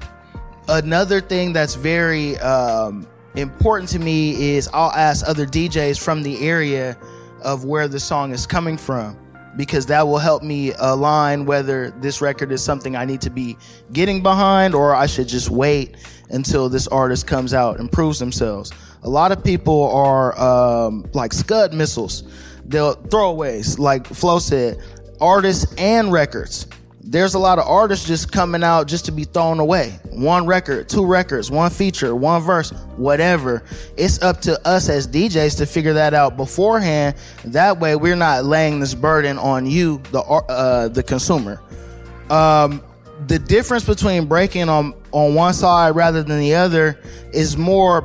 another thing that's very um, important to me is I'll ask other DJs from the area of where the song is coming from because that will help me align whether this record is something I need to be getting behind or I should just wait until this artist comes out and proves themselves. A lot of people are um, like scud missiles. They'll throwaways, like Flo said, artists and records. There's a lot of artists just coming out just to be thrown away. One record, two records, one feature, one verse, whatever. It's up to us as DJs to figure that out beforehand. That way, we're not laying this burden on you, the uh, the consumer. Um, the difference between breaking on on one side rather than the other is more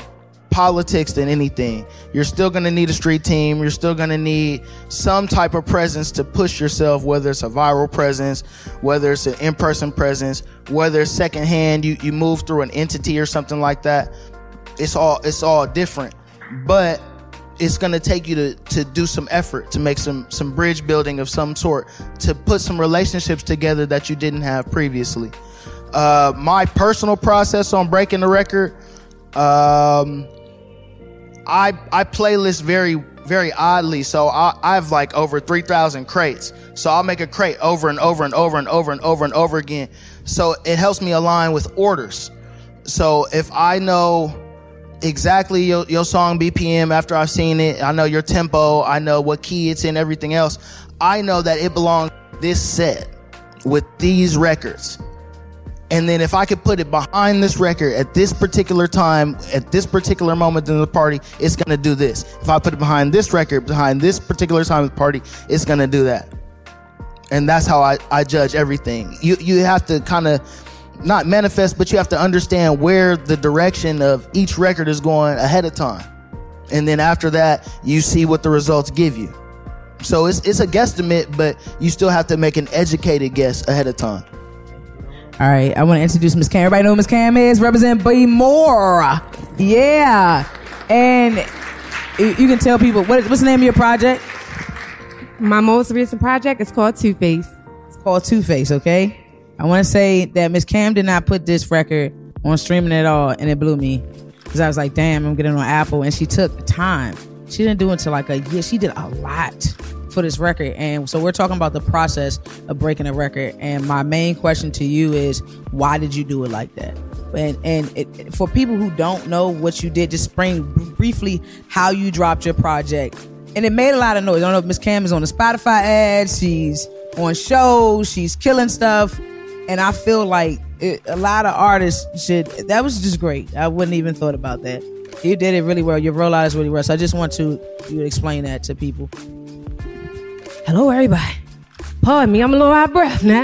politics than anything. You're still going to need a street team. You're still going to need some type of presence to push yourself, whether it's a viral presence, whether it's an in-person presence, whether it's secondhand, you, you move through an entity or something like that. It's all, it's all different, but it's going to take you to, to do some effort to make some, some bridge building of some sort, to put some relationships together that you didn't have previously. Uh, my personal process on breaking the record, um, I I playlist very very oddly. So I, I have like over three thousand crates. So I'll make a crate over and over and over and over and over and over again. So it helps me align with orders. So if I know exactly your, your song BPM after I've seen it, I know your tempo, I know what key it's in, everything else. I know that it belongs this set with these records. And then if I could put it behind this record at this particular time, at this particular moment in the party, it's gonna do this. If I put it behind this record, behind this particular time of the party, it's gonna do that. And that's how I, I judge everything. You you have to kind of not manifest, but you have to understand where the direction of each record is going ahead of time. And then after that, you see what the results give you. So it's it's a guesstimate, but you still have to make an educated guess ahead of time. All right, I want to introduce Miss Cam. Everybody know who Miss Cam is? Represent B More. Yeah. And you you can tell people, what is, what's the name of your project? My most recent project is called Two Face. It's called Two Face, okay? I want to say that Miss Cam did not put this record on streaming at all, and it blew me. Because I was like, damn, I'm getting on Apple. And she took time. She didn't do it until like a year. She did a lot for this record. And so we're talking about the process of breaking a record. And my main question to you is, why did you do it like that? And and it, for people who don't know what you did, just bring briefly how you dropped your project. And it made a lot of noise. I don't know if Miss Cam is on the Spotify ads. She's on shows. She's killing stuff. And I feel like it, a lot of artists should. That was just great. I wouldn't even thought about that. You did it really well. Your rollout is really well. So I just want to you explain that to people. Hello, everybody. Pardon me, I'm a little out of breath now.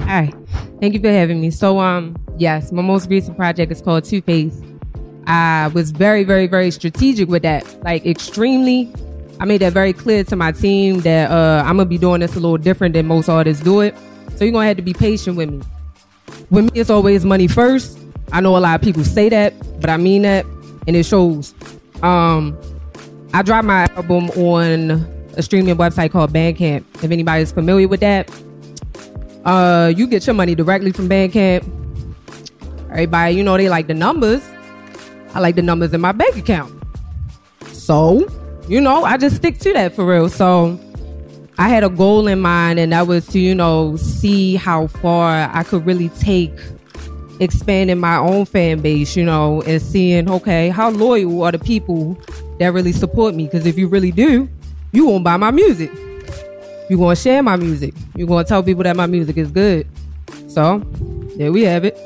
All right. Thank you for having me. So, um, yes, my most recent project is called Two Face. I was very, very, very strategic with that. Like extremely. I made that very clear to my team that uh, I'm gonna be doing this a little different than most artists do it. So you're gonna have to be patient with me. With me, it's always money first. I know a lot of people say that, but I mean that, and it shows. Um, I dropped my album on a streaming website called Bandcamp. If anybody's familiar with that, uh, you get your money directly from Bandcamp. Everybody, you know, they like the numbers. I like the numbers in my bank account. So, you know, I just stick to that for real. So, I had a goal in mind, and that was to, you know, see how far I could really take expanding my own fan base, you know, and seeing, okay, how loyal are the people that really support me? Because if you really do, you won't buy my music. You're gonna share my music. You're gonna tell people that my music is good. So there we have it.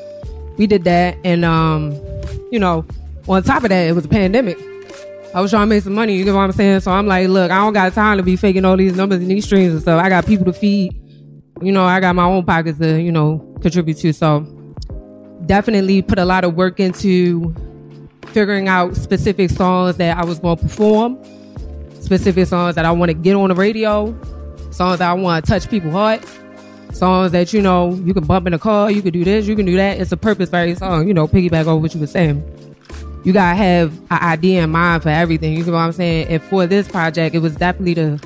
We did that, and um, you know, on top of that, it was a pandemic. I was trying to make some money. You get what I'm saying? So I'm like, look, I don't got time to be faking all these numbers and these streams and stuff. I got people to feed. You know, I got my own pockets to you know contribute to. So definitely put a lot of work into figuring out specific songs that I was going to perform, specific songs that I want to get on the radio, songs that I want to touch people's heart, songs that you know you can bump in the car, you can do this, you can do that. It's a purpose for every song. You know, piggyback over what you were saying. You gotta have an idea in mind for everything. You know what I'm saying? And for this project, it was definitely to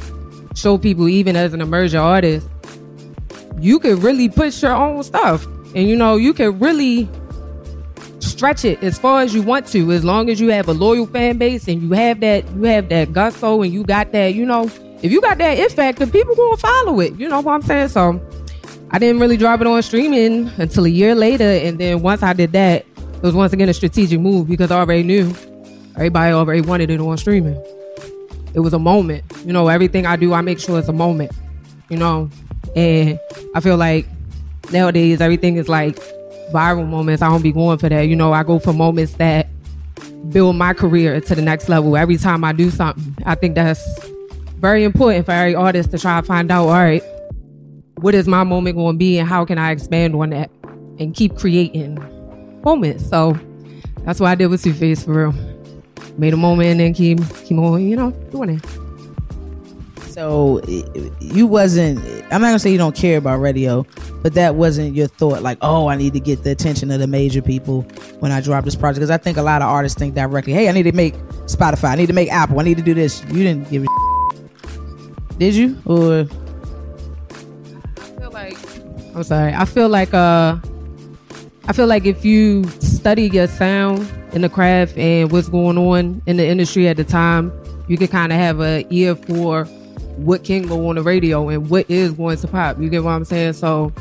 show people, even as an emerging artist, you can really push your own stuff. And you know, you can really stretch it as far as you want to, as long as you have a loyal fan base and you have that you have that gusto and you got that, you know, if you got that it factor, people gonna follow it. You know what I'm saying? So I didn't really drop it on streaming until a year later, and then once I did that, it was once again a strategic move because I already knew everybody already wanted it on streaming. It was a moment. You know, everything I do, I make sure it's a moment. You know, and I feel like nowadays everything is like viral moments. I don't be going for that. You know, I go for moments that build my career to the next level every time I do something. I think that's very important for every artist to try to find out, all right, what is my moment going to be and how can I expand on that and keep creating moments. So that's what I did with Two Face for real. Made a moment and keep keep on, you know, doing it. So you wasn't. I'm not gonna say you don't care about radio, but that wasn't your thought. Like, oh, I need to get the attention of the major people when I drop this project. Because I think a lot of artists think directly, hey, I need to make Spotify. I need to make Apple. I need to do this. You didn't give a. Did you? Or I feel like I'm sorry. I feel like uh I feel like if you study your sound in the craft and what's going on in the industry at the time, you can kind of have an ear for what can go on the radio and what is going to pop. You get what I'm saying? So,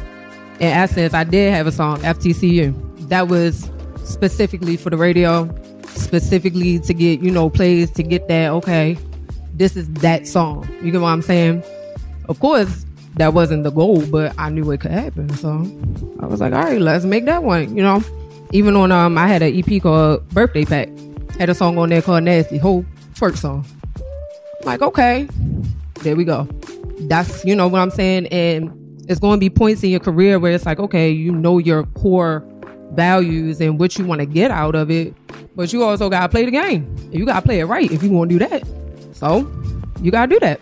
in essence, I did have a song, FTCU. That was specifically for the radio, specifically to get, you know, plays to get that, okay, this is that song. You get what I'm saying? Of course, that wasn't the goal, but I knew it could happen. So I was like, all right, let's make that one. You know, even on um, I had an EP called Birthday Pack. Had a song on there called Nasty, whole twerk song. I'm like, okay, there we go. That's you know what I'm saying, and it's going to be points in your career where it's like, okay, you know your core values and what you want to get out of it, but you also got to play the game. You got to play it right if you want to do that. So you got to do that.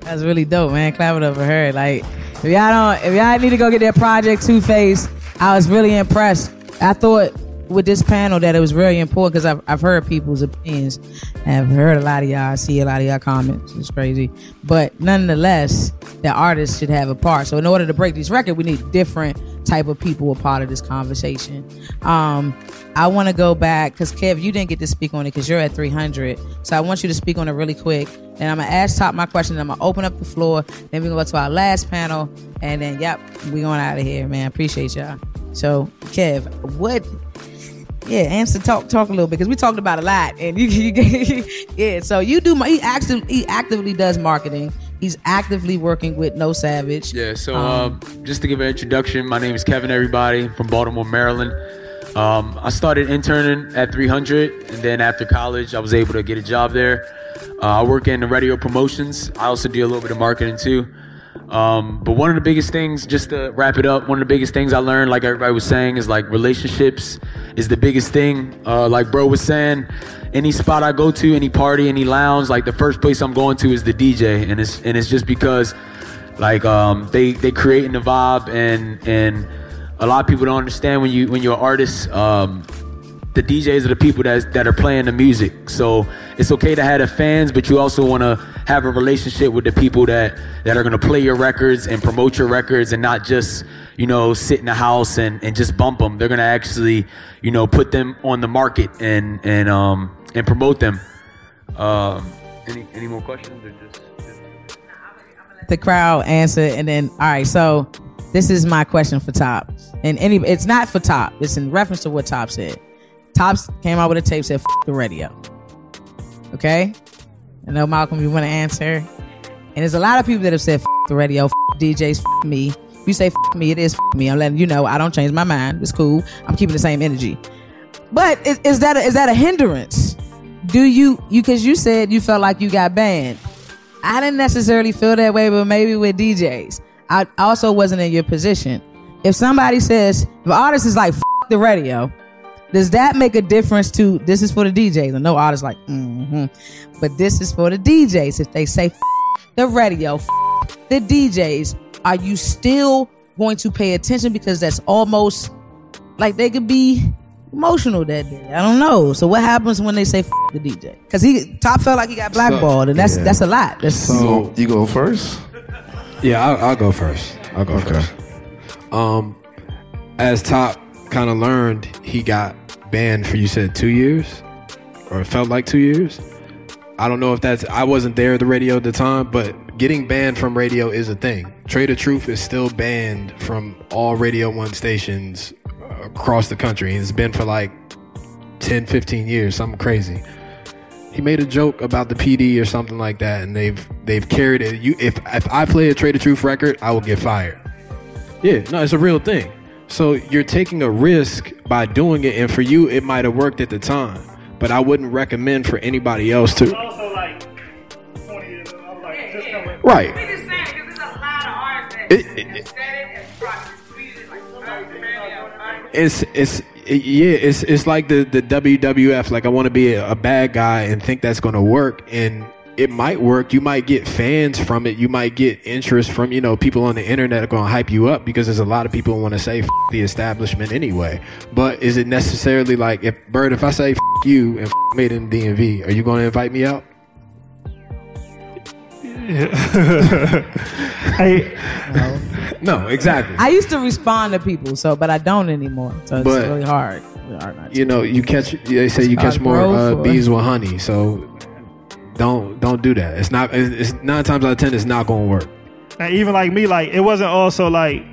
That's really dope, man. Clap it up for her. Like, if y'all don't, if y'all need to go get that project Two Face, I was really impressed. I thought with this panel that it was really important because I've, I've heard people's opinions. I've heard a lot of y'all, I see a lot of y'all comments. It's crazy. But nonetheless, the artist should have a part. So in order to break these records, we need different type of people a part of this conversation. Um, I want to go back because Kev, you didn't get to speak on it because you're at 300. So I want you to speak on it really quick. And I'm gonna ask top my question. I'm gonna open up the floor. Then we go to our last panel, and then yep, we going out of here, man. Appreciate y'all. So Kev, what? Yeah, answer talk talk a little bit because we talked about a lot, and you, you yeah. So you do he actively he actively does marketing. He's actively working with No Savage. Yeah, so Um, um, just to give an introduction, my name is Kevin, everybody, from Baltimore, Maryland. Um, I started interning at 300, and then after college, I was able to get a job there. Uh, I work in the radio promotions. I also do a little bit of marketing too. Um, but one of the biggest things, just to wrap it up, one of the biggest things I learned, like everybody was saying, is like relationships is the biggest thing. Uh, like bro was saying, any spot I go to, any party, any lounge, like the first place I'm going to is the DJ, and it's and it's just because like um, they they creating the vibe, and and a lot of people don't understand when you when you're an artist. Um, the DJs are the people that that are playing the music. So it's okay to have the fans, but you also want to have a relationship with the people that that are going to play your records and promote your records, and not just you know sit in the house and, and just bump them. They're going to actually you know put them on the market and and um and promote them. Um, any any more questions or just? the crowd answer and then all right so this is my question for top and any it's not for top it's in reference to what top said tops came out with a tape said the radio okay i know malcolm you want to answer. And there's a lot of people that have said the radio djs me. You say me it is me. I'm letting you know i don't change my mind. It's cool. I'm keeping the same energy. But is, is that a, is that a hindrance? Do you you because you said you felt like you got banned. I didn't necessarily feel that way, but maybe with DJs. I also wasn't in your position. If somebody says, if an artist is like, the radio, does that make a difference to this is for the DJs? And no artist like, mm-hmm. But this is for the DJs. If they say F- the radio, F- the DJs, are you still going to pay attention? Because that's almost like they could be emotional that day. I don't know. So what happens when they say F- the DJ? Because he top felt like he got blackballed, and that's yeah. that's a lot. That's So you go first. Yeah, I'll, I'll go first. I'll go first. Um, as Top kind of learned, he got banned for you said two years, or it felt like two years. I don't know if that's. I wasn't there at the radio at the time, but getting banned from radio is a thing. Trae tha Truth is still banned from all Radio One stations across the country. It's been for like 10, 15 years, something crazy he made a joke about the PD or something like that, and they've they've carried it. You, if if I play a Trae tha Truth record, I will get fired. Yeah, no, it's a real thing. So you're taking a risk by doing it, and for you, it might have worked at the time, but I wouldn't recommend for anybody else to. Right. It- it- it's it's it- yeah it's it's like the the WWF like I want to be a, a bad guy and think that's going to work and it might work. You might get fans from it. You might get interest from you know people on the internet are going to hype you up because there's a lot of people who want to say F- the establishment anyway. But is it necessarily like if Bird if I say F- you and F- made in DMV are you going to invite me out? Hey, no exactly. I used to respond to people, so but I don't anymore. So it's But- really hard. Really hard you know you catch they say you catch more uh, bees with honey so don't don't do that it's not it's nine times out of ten it's not going to work And even like me, like it wasn't also like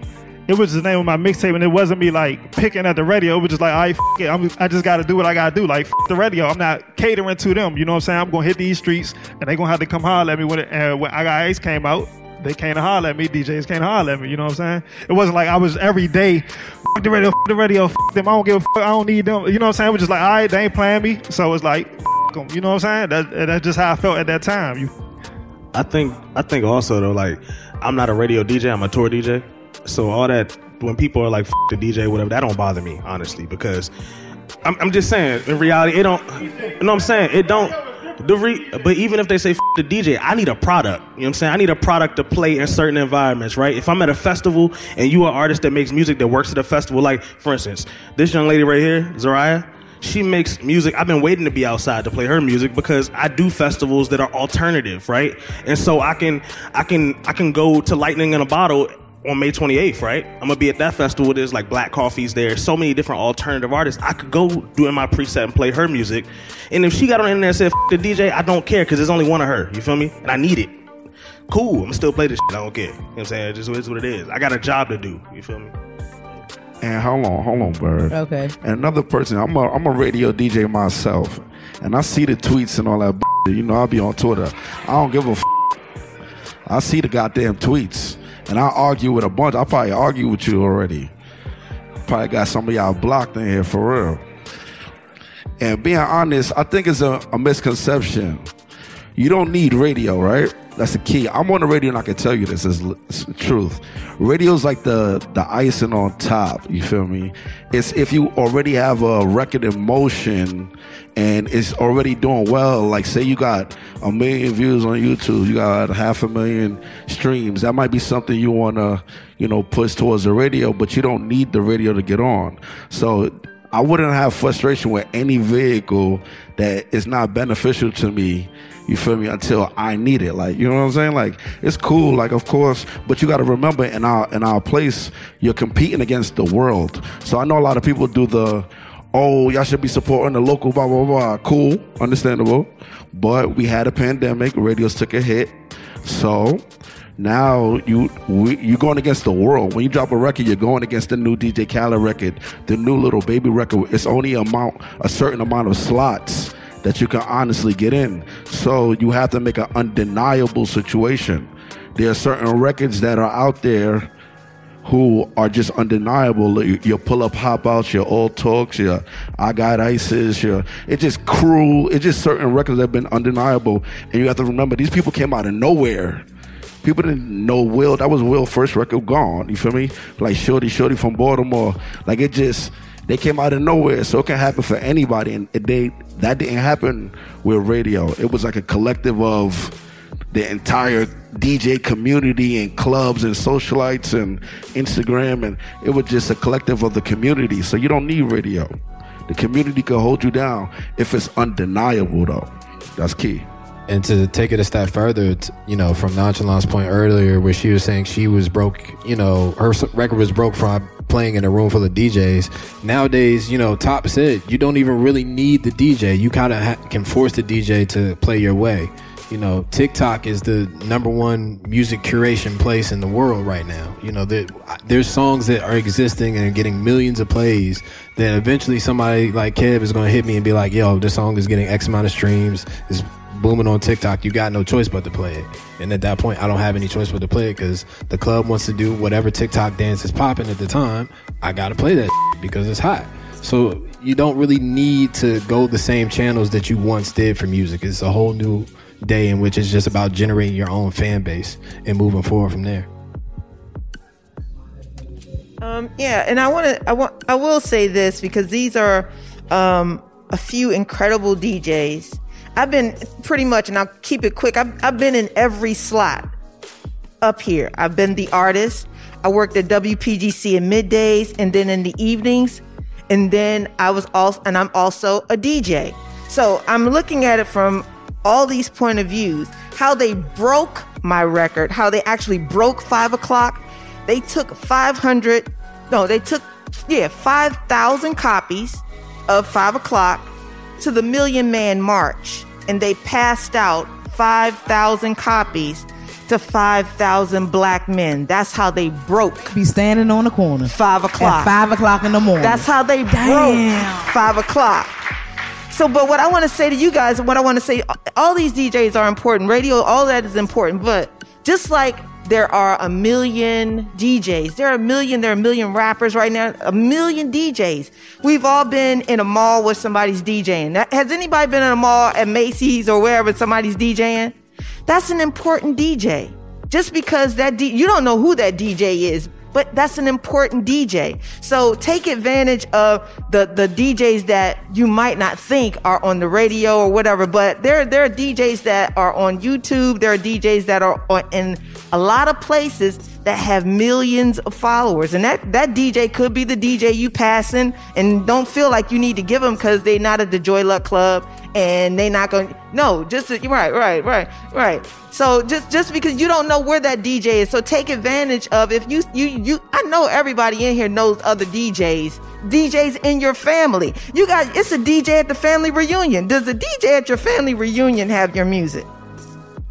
it was the name of my mixtape, and it wasn't me like picking at the radio. It was just like, I. I'm, I just got to do what I got to do. Like the radio, I'm not catering to them. You know what I'm saying? I'm gonna hit these streets, and they gonna have to come holler at me when it, uh, when I got Ace came out. They came to holler at me. DJs came to holler at me. You know what I'm saying? It wasn't like I was every day. The radio, the radio, them. I don't give. I don't need them. You know what I'm saying? It was just like, all right, they ain't playing me. So it's like, f- 'em. You know what I'm saying? That, that's just how I felt at that time. You I think I think also though, like I'm not a radio DJ, I'm a tour DJ. So all that when people are like the DJ, whatever, that don't bother me honestly because I'm, I'm just saying in reality it don't. You know what I'm saying? It don't. The re- but even if they say the DJ, I need a product. You know what I'm saying? I need a product to play in certain environments, right? If I'm at a festival and you are an artist that makes music that works at a festival, like for instance, this young lady right here, Zariah, she makes music. I've been waiting to be outside to play her music because I do festivals that are alternative, right? And so I can I can I can go to Lightning in a Bottle on May 28th, right? I'm gonna be at that festival. There's like Black Coffees there. So many different alternative artists. I could go do in my preset and play her music. And if she got on the internet and said the DJ, I don't care because there's only one of her. You feel me? And I need it. Cool. I'm still play this. Shit. I don't care. You know what I'm saying? It just is what it is. I got a job to do. You feel me? And hold on, hold on, Bird. Okay. And another person, I'm a, I'm a radio DJ myself, and I see the tweets and all that. B- you know, I'll be on Twitter. I don't give a. F- I see the goddamn tweets, and I argue with a bunch. I probably argue with you already. Probably got some of y'all blocked in here for real. And being honest, I think it's a, a misconception. You don't need radio, right? That's the key. I'm on the radio and I can tell you this is truth. Radio's like the the icing on top. You feel me? It's if you already have a record in motion and it's already doing well. Like say you got a million views on YouTube, you got half a million streams. That might be something you want to, you know, push towards the radio, but you don't need the radio to get on. So I wouldn't have frustration with any vehicle that is not beneficial to me. You feel me? Until I need it. Like, you know what I'm saying? Like, it's cool, like of course, but you gotta remember in our in our place, you're competing against the world. So I know a lot of people do the oh, y'all should be supporting the local blah blah blah. Cool, understandable. But we had a pandemic, radios took a hit. So now you we, you're going against the world. When you drop a record, you're going against the new DJ Khaled record, the new Lil Baby record. It's only amount a certain amount of slots that you can honestly get in. So you have to make an undeniable situation. There are certain records that are out there who are just undeniable. Your pull up hop outs, your old talks, your I got ISIS, your it's just cruel. It's just certain records that have been undeniable. And you have to remember these people came out of nowhere. People didn't know Will. That was Will's first record gone. You feel me? Like Shorty, Shorty from Baltimore. Like it just they came out of nowhere. So it can happen for anybody. And they that didn't happen with radio. It was like a collective of the entire DJ community and clubs and socialites and Instagram and it was just a collective of the community. So you don't need radio. The community can hold you down if it's undeniable though. That's key. And to take it a step further, you know, from Nonchalant's point earlier, where she was saying she was broke, you know, her record was broke from playing in a room full of DJs. Nowadays, you know, Top said you don't even really need the DJ. You kind of ha- can force the DJ to play your way. You know, TikTok is the number one music curation place in the world right now. You know, there, there's songs that are existing and getting millions of plays. That eventually somebody like Kev is going to hit me and be like, "Yo, this song is getting X amount of streams. It's booming on TikTok. You got no choice but to play it." And at that point, I don't have any choice but to play it because the club wants to do whatever TikTok dance is popping at the time. I got to play that because it's hot. So you don't really need to go the same channels that you once did for music. It's a whole new day in which it's just about generating your own fan base and moving forward from there. Um, yeah, and I want to, I want, I will say this because these are um, a few incredible DJs. I've been pretty much, and I'll keep it quick. I've, I've been in every slot up here. I've been the artist. I worked at WPGC in middays and then in the evenings, and then I was also, and I'm also a DJ. So I'm looking at it from all these point of views. How they broke my record, how they actually broke five o'clock. They took 500, no, they took, yeah, 5,000 copies of five o'clock to the Million Man March, and they passed out 5,000 copies to 5,000 black men. That's how they broke. Be standing on the corner. Five o'clock. At five o'clock in the morning. That's how they Damn. broke five o'clock. So, but what I want to say to you guys, what I want to say, all these DJs are important. Radio, all that is important. But just like there are a million DJs, there are a million, there are a million rappers right now, a million DJs. We've all been in a mall where somebody's DJing. Has anybody been in a mall at Macy's or wherever somebody's DJing? That's an important DJ. Just because that D, you don't know who that DJ is, but that's an important DJ. So take advantage of the, the DJs that you might not think are on the radio or whatever, but there, there are DJs that are on YouTube. There are DJs that are on, in a lot of places that have millions of followers. And that, that DJ could be the DJ you passing and don't feel like you need to give them because they're not at the Joy Luck Club and they not going no just right right right right. So just just because you don't know where that dj is. So take advantage of if you you you i know everybody in here knows other djs djs in your family. You got it's a dj at the family reunion. Does the dj at your family reunion have your music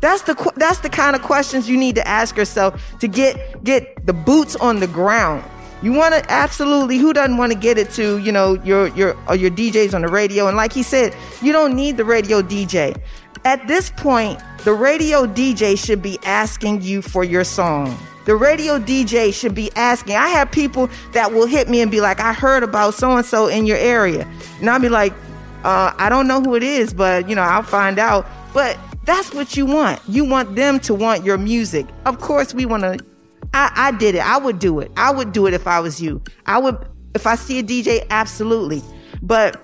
that's the that's the kind of questions you need to ask yourself to get get the boots on the ground. You want to absolutely who doesn't want to get it to you know your your or your DJs on the radio? And like he said you don't need the radio DJ at this point the radio DJ should be asking you for your song. The radio DJ should be asking. I have people that will hit me and be like I heard about so and so in your area. And I'll be like uh, I don't know who it is but you know I'll find out. But that's what you want you want them to want your music of course we want to I, I did it. I would do it. I would do it if I was you. I would, if I see a DJ, absolutely. But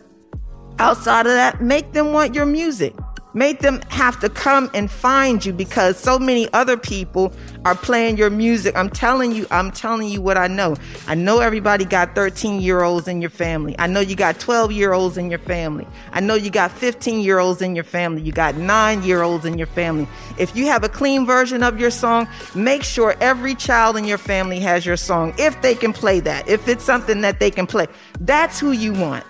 outside of that, make them want your music. Make them have to come and find you because so many other people are playing your music. I'm telling you, I'm telling you what I know. I know everybody got 13 year olds in your family. I know you got 12 year olds in your family. I know you got 15 year olds in your family. You got nine year olds in your family. If you have a clean version of your song, make sure every child in your family has your song if they can play that. If it's something that they can play, that's who you want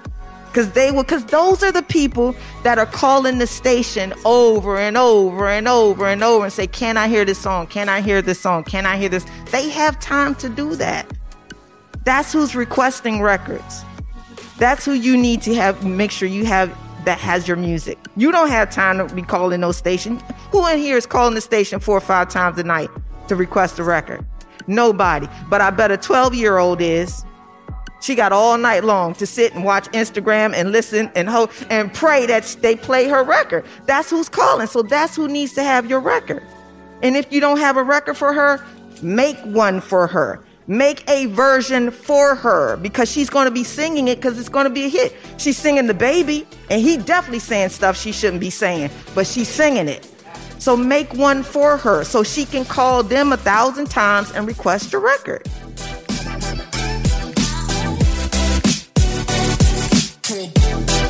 because they will because those are the people that are calling the station over and over and over and over and say can i hear this song? Can i hear this song? Can i hear this? They have time to do that. That's who's requesting records. That's who you need to have make sure you have that has your music. You don't have time to be calling no station. Who in here is calling the station four or five times a night to request a record? Nobody. But i bet a 12 year old is she got all night long to sit and watch Instagram and listen and hope and pray that they play her record. That's who's calling. So that's who needs to have your record. And if you don't have a record for her, make one for her. Make a version for her because she's going to be singing it because it's going to be a hit. She's singing the baby, and he definitely saying stuff she shouldn't be saying, but she's singing it. So make one for her so she can call them a thousand times and request a record. to the